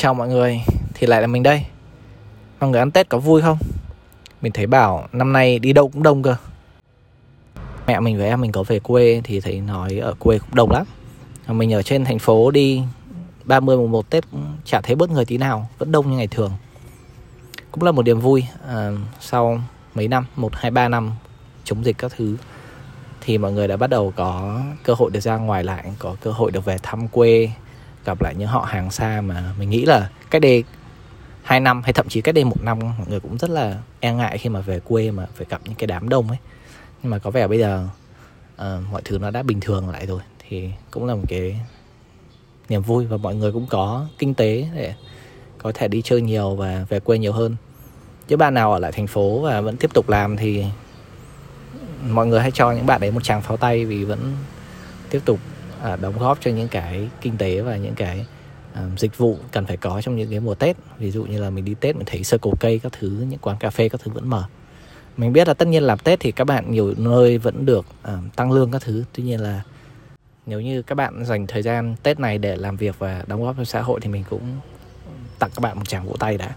Chào mọi người, thì lại là mình đây. Mọi người ăn Tết có vui không? Mình thấy bảo năm nay đi đâu cũng đông cơ. Mẹ mình với em mình có về quê thì thấy nói ở quê cũng đông lắm. Mình ở trên thành phố đi 30 mùng 1 Tết cũng chả thấy bớt người tí nào Vẫn đông như ngày thường. Cũng là một niềm vui à, Sau mấy năm, 1, 2, 3 năm chống dịch các thứ Thì mọi người đã bắt đầu có cơ hội được ra ngoài lại Có cơ hội được về thăm quê gặp lại những họ hàng xa mà mình nghĩ là cách đây hai năm hay thậm chí cách đây một năm mọi người cũng rất là e ngại khi mà về quê mà phải gặp những cái đám đông ấy. Nhưng mà có vẻ bây giờ uh, mọi thứ nó đã bình thường lại rồi thì cũng là một cái niềm vui và mọi người cũng có kinh tế để có thể đi chơi nhiều và về quê nhiều hơn. Chứ bạn nào ở lại thành phố và vẫn tiếp tục làm thì mọi người hãy cho những bạn ấy một tràng pháo tay vì vẫn tiếp tục à, đóng góp cho những cái kinh tế và những cái à, dịch vụ cần phải có trong những cái mùa Tết. Ví dụ như là mình đi Tết mình thấy Circle cây các thứ những quán cà phê các thứ vẫn mở. Mình biết là tất nhiên làm Tết thì các bạn nhiều nơi vẫn được à, tăng lương các thứ. Tuy nhiên là nếu như các bạn dành thời gian Tết này để làm việc và đóng góp cho xã hội thì mình cũng tặng các bạn một tràng vỗ tay đã.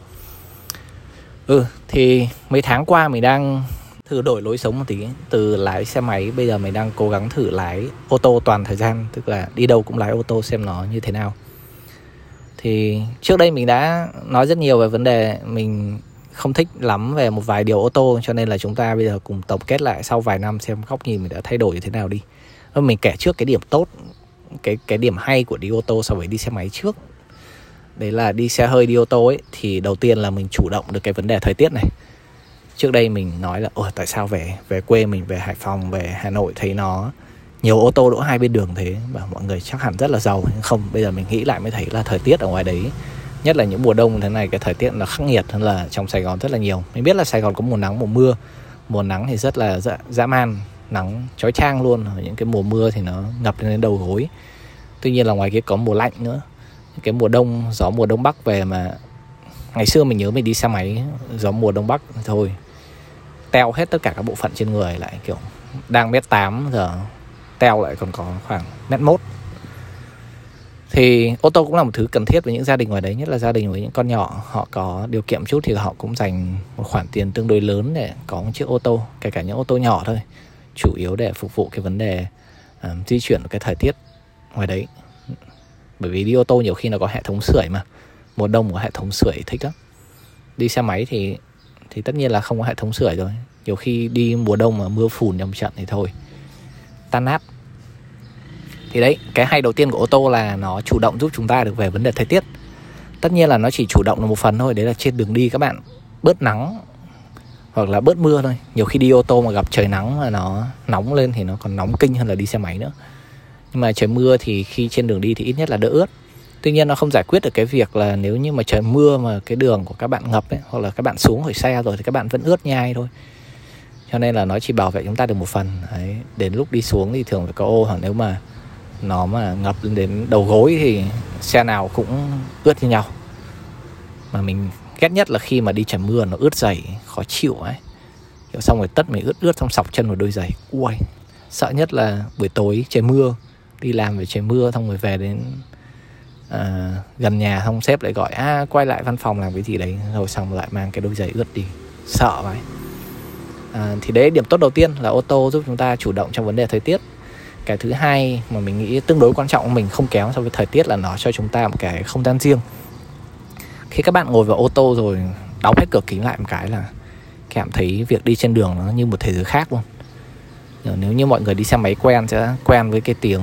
Ừ thì mấy tháng qua mình đang thử đổi lối sống một tí. Từ lái xe máy, bây giờ mình đang cố gắng thử lái ô tô toàn thời gian, tức là đi đâu cũng lái ô tô xem nó như thế nào. Thì trước đây mình đã nói rất nhiều về vấn đề mình không thích lắm về một vài điều ô tô, cho nên là chúng ta bây giờ cùng tổng kết lại sau vài năm xem góc nhìn mình đã thay đổi như thế nào đi. Và mình kể trước cái điểm tốt, cái cái điểm hay của đi ô tô so với đi xe máy trước. Đấy là đi xe hơi, đi ô tô ấy, thì đầu tiên là mình chủ động được cái vấn đề thời tiết này trước đây mình nói là ôi tại sao về về quê mình về Hải Phòng về Hà Nội thấy nó nhiều ô tô đỗ hai bên đường thế? Và mọi người chắc hẳn rất là giàu nhưng không bây giờ mình nghĩ lại mới thấy là thời tiết ở ngoài đấy nhất là những mùa đông thế này cái thời tiết nó khắc nghiệt hơn là trong Sài Gòn rất là nhiều. Mình biết là Sài Gòn có mùa nắng mùa mưa. Mùa nắng thì rất là dã, dã man nắng chói chang luôn. Ở những cái mùa mưa thì nó ngập lên đầu gối. Tuy nhiên là ngoài kia có mùa lạnh nữa. Cái mùa đông gió mùa đông bắc về mà ngày xưa mình nhớ mình đi xe máy gió mùa đông bắc thôi. Teo hết tất cả các bộ phận trên người lại kiểu đang mét 8 giờ teo lại còn có khoảng mét mốt. Thì ô tô cũng là một thứ cần thiết với những gia đình ngoài đấy nhất là gia đình với những con nhỏ. Họ có điều kiện chút thì họ cũng dành một khoản tiền tương đối lớn để có một chiếc ô tô kể cả những ô tô nhỏ thôi. Chủ yếu để phục vụ cái vấn đề um, di chuyển cái thời tiết ngoài đấy. Bởi vì đi ô tô nhiều khi nó có hệ thống sưởi mà mùa đông có hệ thống sưởi thích lắm. Đi xe máy thì thì tất nhiên là không có hệ thống sưởi rồi. Nhiều khi đi mùa đông mà mưa phùn trong trận thì thôi. Tan nát. Thì đấy, cái hay đầu tiên của ô tô là nó chủ động giúp chúng ta được về vấn đề thời tiết. Tất nhiên là nó chỉ chủ động là một phần thôi, đấy là trên đường đi các bạn. Bớt nắng hoặc là bớt mưa thôi. Nhiều khi đi ô tô mà gặp trời nắng mà nó nóng lên thì nó còn nóng kinh hơn là đi xe máy nữa. Nhưng mà trời mưa thì khi trên đường đi thì ít nhất là đỡ ướt tuy nhiên nó không giải quyết được cái việc là nếu như mà trời mưa mà cái đường của các bạn ngập ấy, hoặc là các bạn xuống khỏi xe rồi thì các bạn vẫn ướt nhai thôi. Cho nên là nó chỉ bảo vệ chúng ta được một phần. Đấy, đến lúc đi xuống thì thường phải có ô hoặc nếu mà nó mà ngập lên đến đầu gối thì xe nào cũng ướt như nhau. Mà mình ghét nhất là khi mà đi trời mưa nó ướt giày khó chịu ấy. Kiểu xong rồi tất mình ướt ướt xong sọc chân vào đôi giày. Ui sợ nhất là buổi tối trời mưa, đi làm về trời mưa xong rồi về đến à, gần nhà xong sếp lại gọi à quay lại văn phòng làm cái gì đấy. Rồi xong lại mang cái đôi giày ướt đi. Sợ vậy. À, thì đấy điểm tốt đầu tiên là ô tô giúp chúng ta chủ động trong vấn đề thời tiết. Cái thứ hai mà mình nghĩ tương đối quan trọng mình không kéo so với thời tiết là nó cho chúng ta một cái không gian riêng. Khi các bạn ngồi vào ô tô rồi đóng hết cửa kính lại một cái là cảm thấy việc đi trên đường nó như một thế giới khác luôn. Nếu như mọi người đi xe máy quen sẽ quen với cái tiếng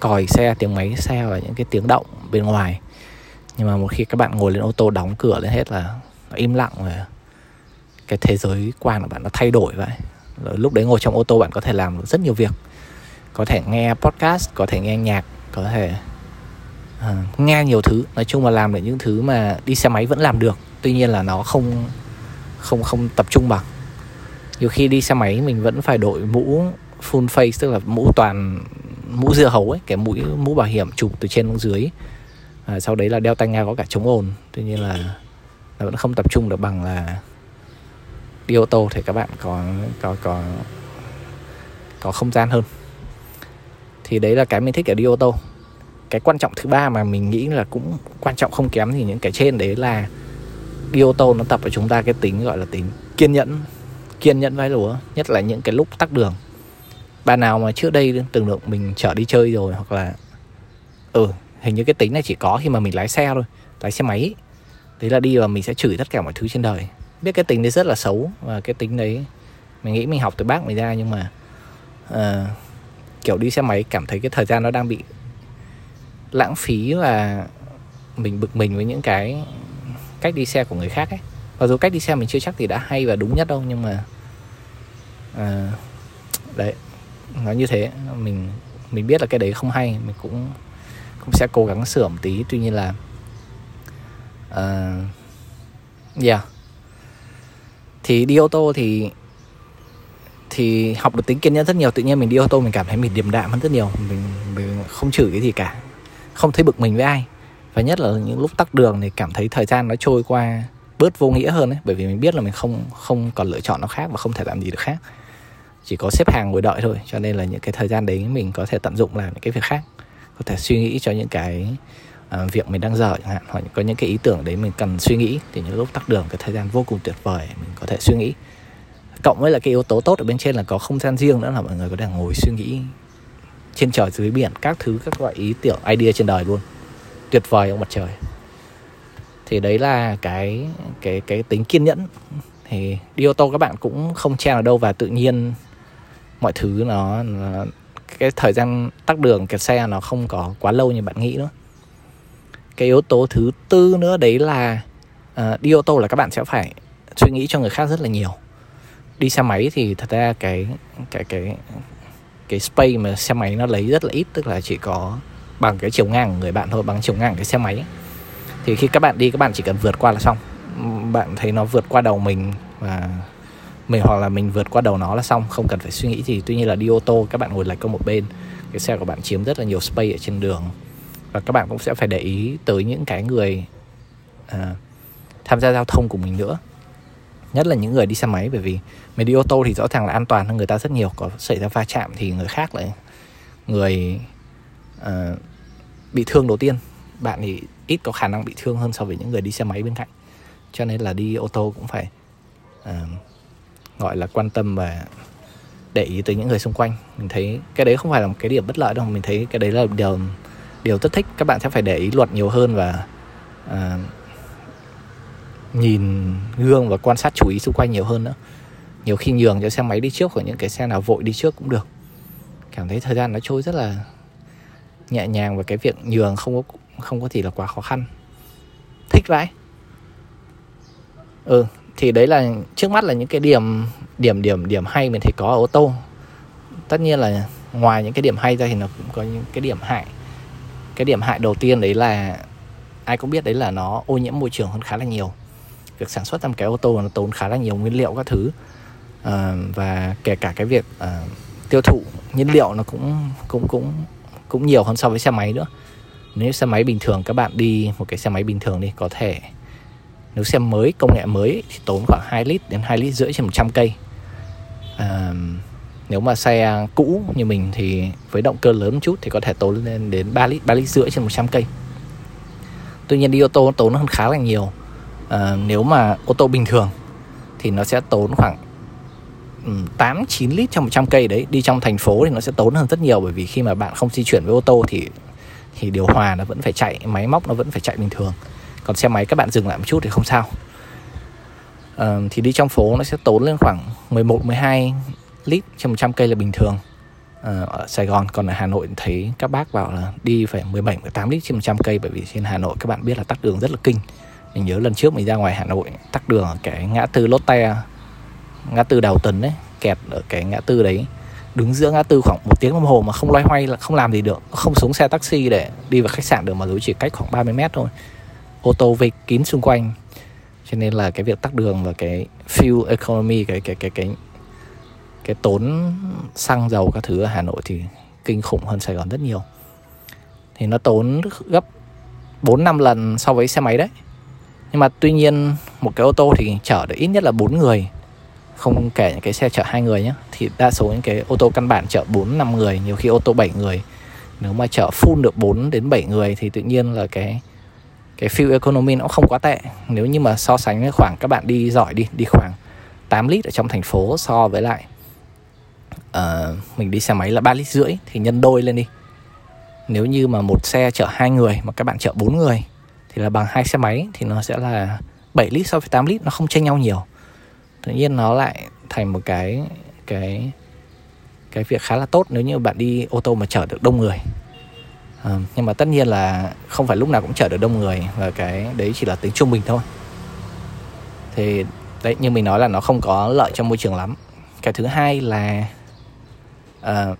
còi xe tiếng máy xe và những cái tiếng động bên ngoài. Nhưng mà một khi các bạn ngồi lên ô tô đóng cửa lên hết là nó im lặng rồi cái thế giới quan của bạn nó thay đổi vậy. Rồi lúc đấy ngồi trong ô tô bạn có thể làm được rất nhiều việc. Có thể nghe podcast có thể nghe nhạc có thể uh, nghe nhiều thứ. Nói chung là làm được những thứ mà đi xe máy vẫn làm được. Tuy nhiên là nó không không không tập trung bằng. Nhiều khi đi xe máy mình vẫn phải đội mũ full face tức là mũ toàn mũ dưa hấu ấy cái mũi mũ bảo hiểm chụp từ trên xuống dưới à, sau đấy là đeo tai nghe có cả chống ồn. Tuy nhiên là nó vẫn không tập trung được bằng là đi ô tô thì các bạn có có có có không gian hơn. Thì đấy là cái mình thích ở đi ô tô. Cái quan trọng thứ ba mà mình nghĩ là cũng quan trọng không kém thì những cái trên đấy là đi ô tô nó tập ở chúng ta cái tính gọi là tính kiên nhẫn kiên nhẫn vai lúa nhất là những cái lúc tắc đường. Bạn nào mà trước đây từng được mình chở đi chơi rồi hoặc là ừ hình như cái tính này chỉ có khi mà mình lái xe thôi lái xe máy. Đấy là đi và mình sẽ chửi tất cả mọi thứ trên đời. Biết cái tính đấy rất là xấu và cái tính đấy mình nghĩ mình học từ bác mình ra nhưng mà uh, kiểu đi xe máy cảm thấy cái thời gian nó đang bị lãng phí và mình bực mình với những cái cách đi xe của người khác ấy. Mặc dù cách đi xe mình chưa chắc thì đã hay và đúng nhất đâu nhưng mà uh, đấy nó như thế. Mình mình biết là cái đấy không hay mình cũng cũng sẽ cố gắng sửa một tí. Tuy nhiên là uh, yeah. Thì đi ô tô thì thì học được tính kiên nhẫn rất nhiều. Tự nhiên mình đi ô tô mình cảm thấy mình điềm đạm hơn rất nhiều. Mình, mình không chửi cái gì cả. Không thấy bực mình với ai. Và nhất là những lúc tắc đường thì cảm thấy thời gian nó trôi qua bớt vô nghĩa hơn ấy. Bởi vì mình biết là mình không không còn lựa chọn nó khác và không thể làm gì được khác. Chỉ có xếp hàng ngồi đợi thôi. Cho nên là những cái thời gian đấy mình có thể tận dụng làm những cái việc khác có thể suy nghĩ cho những cái uh, việc mình đang dở chẳng hạn hoặc có những cái ý tưởng đấy mình cần suy nghĩ thì những lúc tắt đường cái thời gian vô cùng tuyệt vời mình có thể suy nghĩ. Cộng với là cái yếu tố tốt ở bên trên là có không gian riêng nữa là mọi người có thể ngồi suy nghĩ trên trời dưới biển các thứ các loại ý tưởng idea trên đời luôn. Tuyệt vời ông mặt trời. Thì đấy là cái cái cái tính kiên nhẫn. Thì đi ô tô các bạn cũng không chen ở đâu và tự nhiên mọi thứ nó, nó cái thời gian tắc đường kẹt xe nó không có quá lâu như bạn nghĩ nữa. Cái yếu tố thứ tư nữa đấy là uh, đi ô tô là các bạn sẽ phải suy nghĩ cho người khác rất là nhiều. Đi xe máy thì thật ra cái cái cái cái space mà xe máy nó lấy rất là ít tức là chỉ có bằng cái chiều ngang của người bạn thôi bằng chiều ngang cái xe máy. Thì khi các bạn đi các bạn chỉ cần vượt qua là xong. Bạn thấy nó vượt qua đầu mình và mình hoặc là mình vượt qua đầu nó là xong không cần phải suy nghĩ gì. Tuy nhiên là đi ô tô các bạn ngồi lệch qua một bên cái xe của bạn chiếm rất là nhiều space ở trên đường. Và các bạn cũng sẽ phải để ý tới những cái người uh, tham gia giao thông của mình nữa. Nhất là những người đi xe máy bởi vì mình đi ô tô thì rõ ràng là an toàn hơn người ta rất nhiều. Có xảy ra va chạm thì người khác lại người uh, bị thương đầu tiên. Bạn thì ít có khả năng bị thương hơn so với những người đi xe máy bên cạnh. Cho nên là đi ô tô cũng phải uh, gọi là quan tâm và để ý tới những người xung quanh. Mình thấy cái đấy không phải là một cái điểm bất lợi đâu. Mình thấy cái đấy là điều điều rất thích. Các bạn sẽ phải để ý luật nhiều hơn và uh, nhìn gương và quan sát chú ý xung quanh nhiều hơn nữa. Nhiều khi nhường cho xe máy đi trước hoặc những cái xe nào vội đi trước cũng được. Cảm thấy thời gian nó trôi rất là nhẹ nhàng và cái việc nhường không có không có gì là quá khó khăn. Thích vậy ừ thì đấy là trước mắt là những cái điểm điểm điểm điểm hay mình thấy có ở ô tô. Tất nhiên là ngoài những cái điểm hay ra thì nó cũng có những cái điểm hại. Cái điểm hại đầu tiên đấy là ai cũng biết đấy là nó ô nhiễm môi trường hơn khá là nhiều. Việc sản xuất ra một cái ô tô nó tốn khá là nhiều nguyên liệu các thứ. À, và kể cả cái việc à, tiêu thụ nhiên liệu nó cũng cũng cũng cũng nhiều hơn so với xe máy nữa. Nếu xe máy bình thường các bạn đi một cái xe máy bình thường đi có thể nếu xe mới công nghệ mới thì tốn khoảng 2 lít đến 2 lít rưỡi trên 100 cây. À, nếu mà xe cũ như mình thì với động cơ lớn một chút thì có thể tốn lên đến 3 lít 3 lít rưỡi trên 100 cây. Tuy nhiên đi ô tô tốn hơn khá là nhiều. À, nếu mà ô tô bình thường thì nó sẽ tốn khoảng ừ, 8 9 lít trong 100 cây đấy. Đi trong thành phố thì nó sẽ tốn hơn rất nhiều bởi vì khi mà bạn không di chuyển với ô tô thì thì điều hòa nó vẫn phải chạy máy móc nó vẫn phải chạy bình thường còn xe máy các bạn dừng lại một chút thì không sao. À, thì đi trong phố nó sẽ tốn lên khoảng 11 12 lít trên 100 cây là bình thường. À, ở Sài Gòn còn ở Hà Nội thấy các bác bảo là đi phải 17 18 lít trên 100 cây bởi vì trên Hà Nội các bạn biết là tắc đường rất là kinh. Mình nhớ lần trước mình ra ngoài Hà Nội tắc đường ở cái ngã tư Lotte ngã tư Đào Tấn ấy kẹt ở cái ngã tư đấy. Đứng giữa ngã tư khoảng một tiếng đồng hồ mà không loay hoay là không làm gì được không xuống xe taxi để đi vào khách sạn được mà dù chỉ cách khoảng 30 mét thôi ô tô vây kín xung quanh. Cho nên là cái việc tắc đường và cái fuel economy, cái cái cái cái cái tốn xăng dầu các thứ ở Hà Nội thì kinh khủng hơn Sài Gòn rất nhiều. Thì nó tốn gấp 4 năm lần so với xe máy đấy. Nhưng mà tuy nhiên một cái ô tô thì chở được ít nhất là bốn người, không kể những cái xe chở hai người nhé thì đa số những cái ô tô căn bản chở 4 năm người, nhiều khi ô tô 7 người. Nếu mà chở full được 4 đến 7 người thì tự nhiên là cái cái fuel economy nó cũng không quá tệ. Nếu như mà so sánh với khoảng các bạn đi giỏi đi đi khoảng 8 lít ở trong thành phố so với lại uh, mình đi xe máy là 3 lít rưỡi thì nhân đôi lên đi. Nếu như mà một xe chở hai người mà các bạn chở bốn người thì là bằng hai xe máy thì nó sẽ là 7 lít so với 8 lít nó không chênh nhau nhiều. Tự nhiên nó lại thành một cái cái cái việc khá là tốt nếu như bạn đi ô tô mà chở được đông người à, nhưng mà tất nhiên là không phải lúc nào cũng chở được đông người và cái đấy chỉ là tính trung bình thôi. Thì đấy như mình nói là nó không có lợi cho môi trường lắm. Cái thứ hai là uh,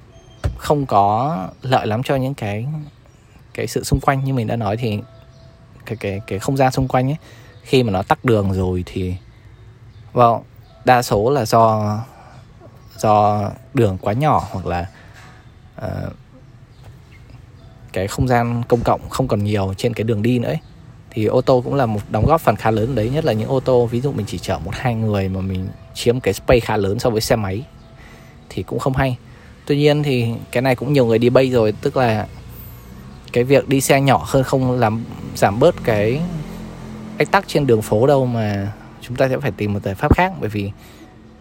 không có lợi lắm cho những cái cái sự xung quanh. Như mình đã nói thì cái cái cái không gian xung quanh ấy khi mà nó tắc đường rồi thì well, đa số là do do đường quá nhỏ hoặc là uh, cái không gian công cộng không còn nhiều trên cái đường đi nữa ấy. thì ô tô cũng là một đóng góp phần khá lớn đấy, nhất là những ô tô, ví dụ mình chỉ chở một, hai người mà mình chiếm cái space khá lớn so với xe máy, thì cũng không hay tuy nhiên thì cái này cũng nhiều người đi bay rồi, tức là cái việc đi xe nhỏ hơn không làm, giảm bớt cái ách tắc trên đường phố đâu mà chúng ta sẽ phải tìm một giải pháp khác bởi vì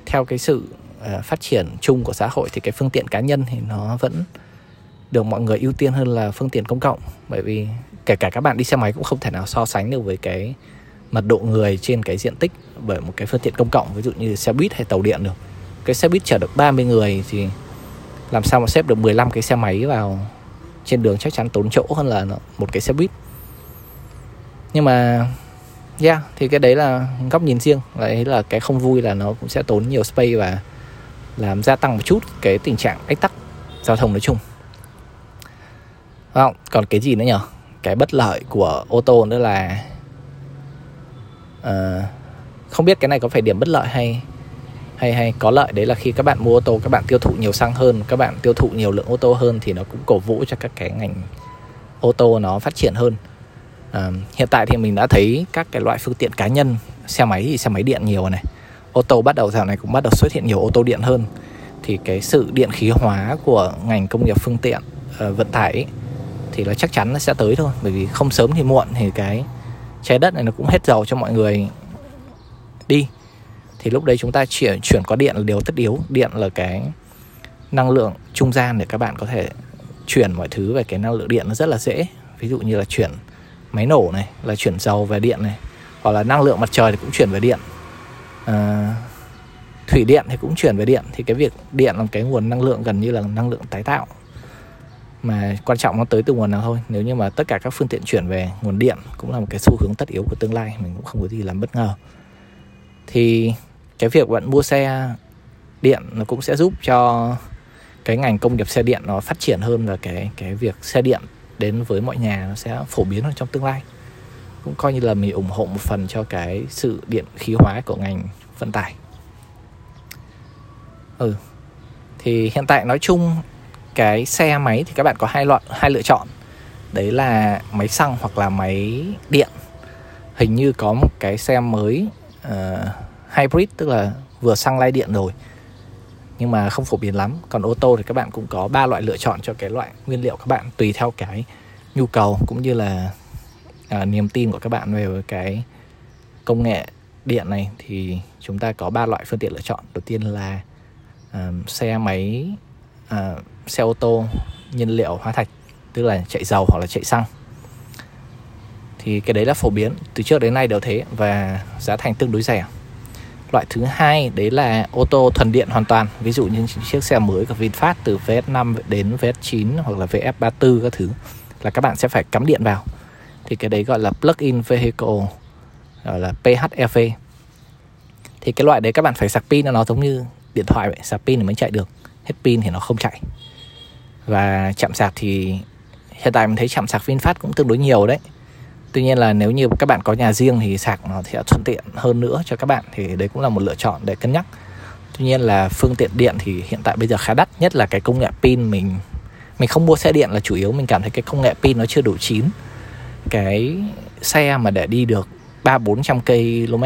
theo cái sự ờ, phát triển chung của xã hội thì cái phương tiện cá nhân thì nó vẫn được mọi người ưu tiên hơn là phương tiện công cộng. Bởi vì kể cả các bạn đi xe máy cũng không thể nào so sánh được với cái mật độ người trên cái diện tích bởi một cái phương tiện công cộng, ví dụ như xe buýt hay tàu điện được. Cái xe buýt chở được 30 người thì làm sao mà xếp được 15 cái xe máy vào trên đường chắc chắn tốn chỗ hơn là một cái xe buýt. Nhưng mà, yeah, thì cái đấy là góc nhìn riêng. Đấy là cái không vui là nó cũng sẽ tốn nhiều space và làm gia tăng một chút cái tình trạng ách tắc giao thông nói chung không còn cái gì nữa nhở? Cái bất lợi của ô tô nữa là uh, không biết cái này có phải điểm bất lợi hay hay hay có lợi đấy là khi các bạn mua ô tô các bạn tiêu thụ nhiều xăng hơn các bạn tiêu thụ nhiều lượng ô tô hơn thì nó cũng cổ vũ cho các cái ngành ô tô nó phát triển hơn. À, hiện tại thì mình đã thấy các cái loại phương tiện cá nhân xe máy thì xe máy điện nhiều này. Ô tô bắt đầu dạo này cũng bắt đầu xuất hiện nhiều ô tô điện hơn. Thì cái sự điện khí hóa của ngành công nghiệp phương tiện uh, vận tải ấy, thì nó chắc chắn nó sẽ tới thôi. Bởi vì không sớm thì muộn thì cái trái đất này nó cũng hết dầu cho mọi người. Đi. Thì lúc đấy chúng ta chuyển chuyển có điện là điều tất yếu. Điện là cái năng lượng trung gian để các bạn có thể chuyển mọi thứ về cái năng lượng điện nó rất là dễ. Ví dụ như là chuyển máy nổ này là chuyển dầu về điện này hoặc là năng lượng mặt trời thì cũng chuyển về điện. À, thủy điện thì cũng chuyển về điện. Thì cái việc điện là cái nguồn năng lượng gần như là năng lượng tái tạo mà quan trọng nó tới từ nguồn nào thôi. Nếu như mà tất cả các phương tiện chuyển về nguồn điện cũng là một cái xu hướng tất yếu của tương lai, mình cũng không có gì làm bất ngờ. Thì cái việc bạn mua xe điện nó cũng sẽ giúp cho cái ngành công nghiệp xe điện nó phát triển hơn và cái cái việc xe điện đến với mọi nhà nó sẽ phổ biến hơn trong tương lai. Cũng coi như là mình ủng hộ một phần cho cái sự điện khí hóa của ngành vận tải. Ừ thì hiện tại nói chung cái xe máy thì các bạn có hai loại hai lựa chọn. Đấy là máy xăng hoặc là máy điện. Hình như có một cái xe mới uh, hybrid tức là vừa xăng lai điện rồi nhưng mà không phổ biến lắm. Còn ô tô thì các bạn cũng có ba loại lựa chọn cho cái loại nguyên liệu các bạn tùy theo cái nhu cầu cũng như là uh, niềm tin của các bạn về cái công nghệ điện này. Thì chúng ta có ba loại phương tiện lựa chọn. Đầu tiên là uh, xe máy uh, xe ô tô nhiên liệu hóa thạch, tức là chạy dầu hoặc là chạy xăng. Thì cái đấy là phổ biến, từ trước đến nay đều thế và giá thành tương đối rẻ. Loại thứ hai đấy là ô tô thuần điện hoàn toàn, ví dụ như chiếc xe mới của VinFast từ VS5 đến VS9 hoặc là VF34 các thứ, là các bạn sẽ phải cắm điện vào. Thì cái đấy gọi là plug-in vehicle, gọi là PHEV thì cái loại đấy các bạn phải sạc pin, nó giống như điện thoại vậy, sạc pin thì mới chạy được, hết pin thì nó không chạy và chạm sạc thì hiện tại mình thấy chạm sạc VinFast cũng tương đối nhiều đấy. Tuy nhiên là nếu như các bạn có nhà riêng thì sạc nó sẽ thuận tiện hơn nữa cho các bạn thì đấy cũng là một lựa chọn để cân nhắc. Tuy nhiên là phương tiện điện thì hiện tại bây giờ khá đắt, nhất là cái công nghệ pin mình mình không mua xe điện là chủ yếu mình cảm thấy cái công nghệ pin nó chưa đủ chín. Cái xe mà để đi được ba bốn trăm km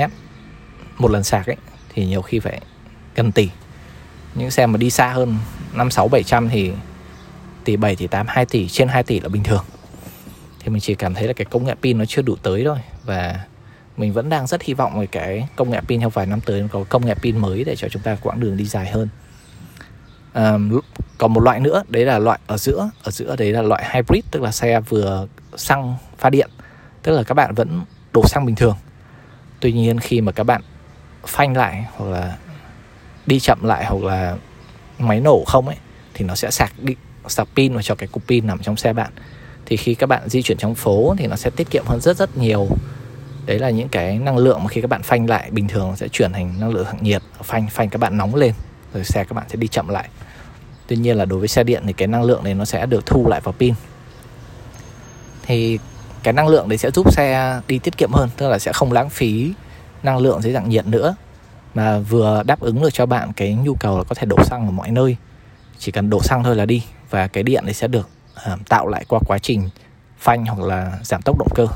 một lần sạc ấy thì nhiều khi phải gần tỷ. Những xe mà đi xa hơn năm sáu bảy trăm thì tỷ 7 tỷ 8 2 tỷ trên 2 tỷ là bình thường. Thì mình chỉ cảm thấy là cái công nghệ pin nó chưa đủ tới thôi. Và mình vẫn đang rất hy vọng về cái công nghệ pin trong vài năm tới có công nghệ pin mới để cho chúng ta quãng đường đi dài hơn. À, còn một loại nữa đấy là loại ở giữa. Ở giữa đấy là loại hybrid tức là xe vừa xăng pha điện. Tức là các bạn vẫn đổ xăng bình thường. Tuy nhiên khi mà các bạn phanh lại hoặc là đi chậm lại hoặc là máy nổ không ấy thì nó sẽ sạc đi sạc pin và cho cái cục pin nằm trong xe bạn. Thì khi các bạn di chuyển trong phố thì nó sẽ tiết kiệm hơn rất rất nhiều. Đấy là những cái năng lượng mà khi các bạn phanh lại, bình thường sẽ chuyển thành năng lượng thẳng nhiệt, phanh phanh các bạn nóng lên, rồi xe các bạn sẽ đi chậm lại. Tuy nhiên là đối với xe điện thì cái năng lượng này nó sẽ được thu lại vào pin. Thì cái năng lượng đấy sẽ giúp xe đi tiết kiệm hơn, tức là sẽ không lãng phí năng lượng dưới dạng nhiệt nữa, mà vừa đáp ứng được cho bạn cái nhu cầu là có thể đổ xăng ở mọi nơi. Chỉ cần đổ xăng thôi là đi và cái điện đấy sẽ được à, tạo lại qua quá trình phanh hoặc là giảm tốc động cơ.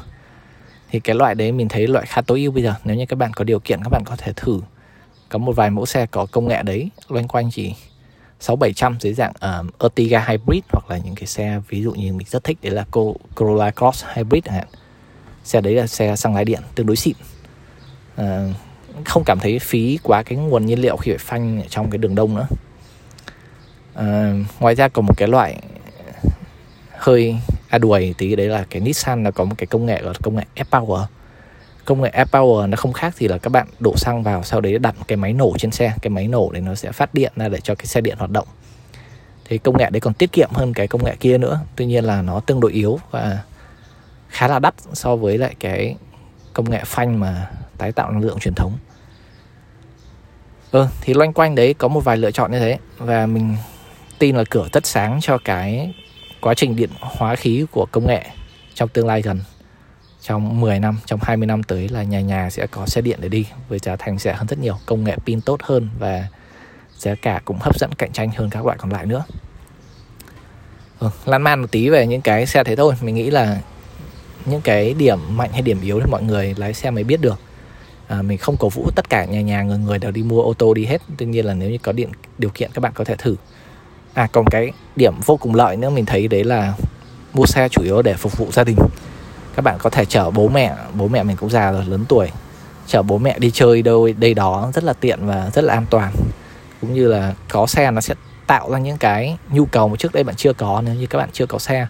Thì cái loại đấy mình thấy loại khá tối ưu bây giờ. Nếu như các bạn có điều kiện các bạn có thể thử. Có một vài mẫu xe có công nghệ đấy loanh quanh chỉ sáu bảy trăm dưới dạng uh, Ertiga Hybrid hoặc là những cái xe ví dụ như mình rất thích đấy là Corolla Cross Hybrid chẳng hạn. Xe đấy là xe xăng lái điện tương đối xịn. Uh, không cảm thấy phí quá cái nguồn nhiên liệu khi phải phanh ở trong cái đường đông nữa. Ờ, ngoài ra còn một cái loại hơi à, a đuổi tí, đấy là cái Nissan nó có một cái công nghệ gọi là công nghệ F-Power công nghệ F-Power nó không khác gì là các bạn đổ xăng vào, sau đấy đặt cái máy nổ trên xe. Cái máy nổ đấy nó sẽ phát điện ra để cho cái xe điện hoạt động. Thì công nghệ đấy còn tiết kiệm hơn cái công nghệ kia nữa. Tuy nhiên là nó tương đối yếu và khá là đắt so với lại cái công nghệ phanh mà tái tạo năng lượng truyền thống. Ừ thì loanh quanh đấy có một vài lựa chọn như thế và mình tin là cửa tất sáng cho cái quá trình điện hóa khí của công nghệ trong tương lai gần trong 10 năm, trong 20 năm tới là nhà nhà sẽ có xe điện để đi với giá thành rẻ hơn rất nhiều, công nghệ pin tốt hơn và giá cả cũng hấp dẫn cạnh tranh hơn các loại còn lại nữa. Ừ, lan man một tí về những cái xe thế thôi, mình nghĩ là những cái điểm mạnh hay điểm yếu thì mọi người lái xe mới biết được. À, mình không cổ vũ tất cả nhà nhà người người đều đi mua ô tô đi hết, tuy nhiên là nếu như có điện điều kiện các bạn có thể thử. À còn cái điểm vô cùng lợi nữa mình thấy đấy là mua xe chủ yếu để phục vụ gia đình. Các bạn có thể chở bố mẹ bố mẹ mình cũng già rồi lớn tuổi. Chở bố mẹ đi chơi đâu đây đó rất là tiện và rất là an toàn. Cũng như là có xe nó sẽ tạo ra những cái nhu cầu mà trước đây bạn chưa có nếu như các bạn chưa có xe.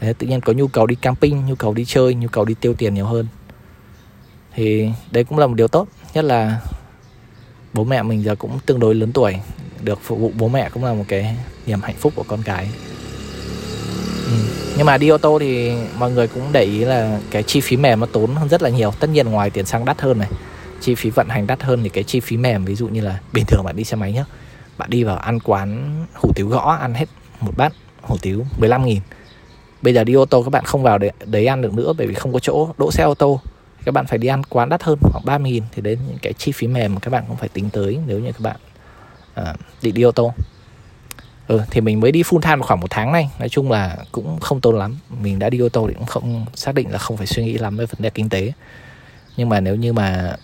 Đấy, tự nhiên có nhu cầu đi camping nhu cầu đi chơi nhu cầu đi tiêu tiền nhiều hơn. Thì đấy cũng là một điều tốt nhất là bố mẹ mình giờ cũng tương đối lớn tuổi. Được phục vụ bố mẹ cũng là một cái niềm hạnh phúc của con cái ừ. nhưng mà đi ô tô thì mọi người cũng để ý là cái chi phí mềm nó tốn hơn rất là nhiều. Tất nhiên ngoài tiền xăng đắt hơn này chi phí vận hành đắt hơn thì cái chi phí mềm ví dụ như là bình thường bạn đi xe máy nhá bạn đi vào ăn quán hủ tiếu gõ ăn hết một bát hủ tiếu 15 nghìn. Bây giờ đi ô tô các bạn không vào để đấy ăn được nữa bởi vì không có chỗ đỗ xe ô tô. Các bạn phải đi ăn quán đắt hơn khoảng 30 nghìn thì đến những cái chi phí mềm mà các bạn cũng phải tính tới nếu như các bạn à, định đi ô tô ừ, thì mình mới đi full time khoảng một tháng này nói chung là cũng không tốn lắm. Mình đã đi ô tô thì cũng không xác định là không phải suy nghĩ lắm về vấn đề kinh tế. Nhưng mà nếu như mà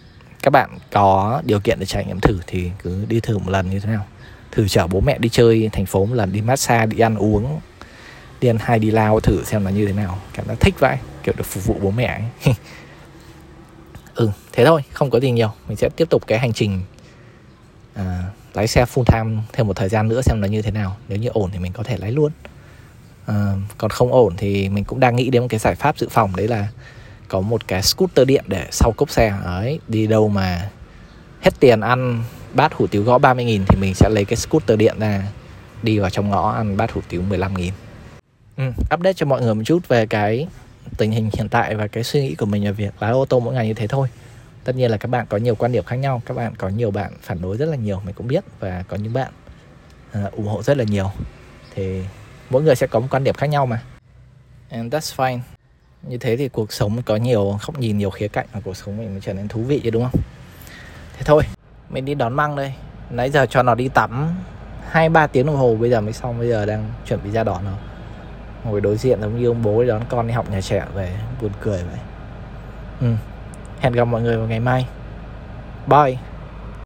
các bạn có điều kiện để trải nghiệm thử thì cứ đi thử một lần như thế nào. Thử chở bố mẹ đi chơi thành phố một lần đi massage đi ăn uống đi ăn hai đi lao thử xem là như thế nào. Cảm giác thích vậy kiểu được phục vụ bố mẹ ấy. ừ thế thôi không có gì nhiều. Mình sẽ tiếp tục cái hành trình à, lái xe full time thêm một thời gian nữa xem nó như thế nào. Nếu như ổn thì mình có thể lái luôn. À, còn không ổn thì mình cũng đang nghĩ đến một cái giải pháp dự phòng đấy là có một cái scooter điện để sau cốp xe. Ấy đi đâu mà hết tiền ăn bát hủ tiếu gõ 30 nghìn thì mình sẽ lấy cái scooter điện ra đi vào trong ngõ ăn bát hủ tiếu 15 nghìn. Ừ, update cho mọi người một chút về cái tình hình hiện tại và cái suy nghĩ của mình về việc lái ô tô mỗi ngày như thế thôi tất nhiên là các bạn có nhiều quan điểm khác nhau các bạn có nhiều bạn phản đối rất là nhiều mình cũng biết và có những bạn uh, ủng hộ rất là nhiều. Thì mỗi người sẽ có một quan điểm khác nhau mà. And that's fine. Như thế thì cuộc sống có nhiều không nhìn nhiều khía cạnh và cuộc sống mình mới trở nên thú vị chứ đúng không? Thế thôi mình đi đón măng đây. Nãy giờ cho nó đi tắm hai ba tiếng đồng hồ bây giờ mới xong bây giờ đang chuẩn bị ra đón nó. Ngồi đối diện giống như ông bố đón con đi học nhà trẻ về buồn cười vậy. Ừ hẹn gặp mọi người vào ngày mai. Bye.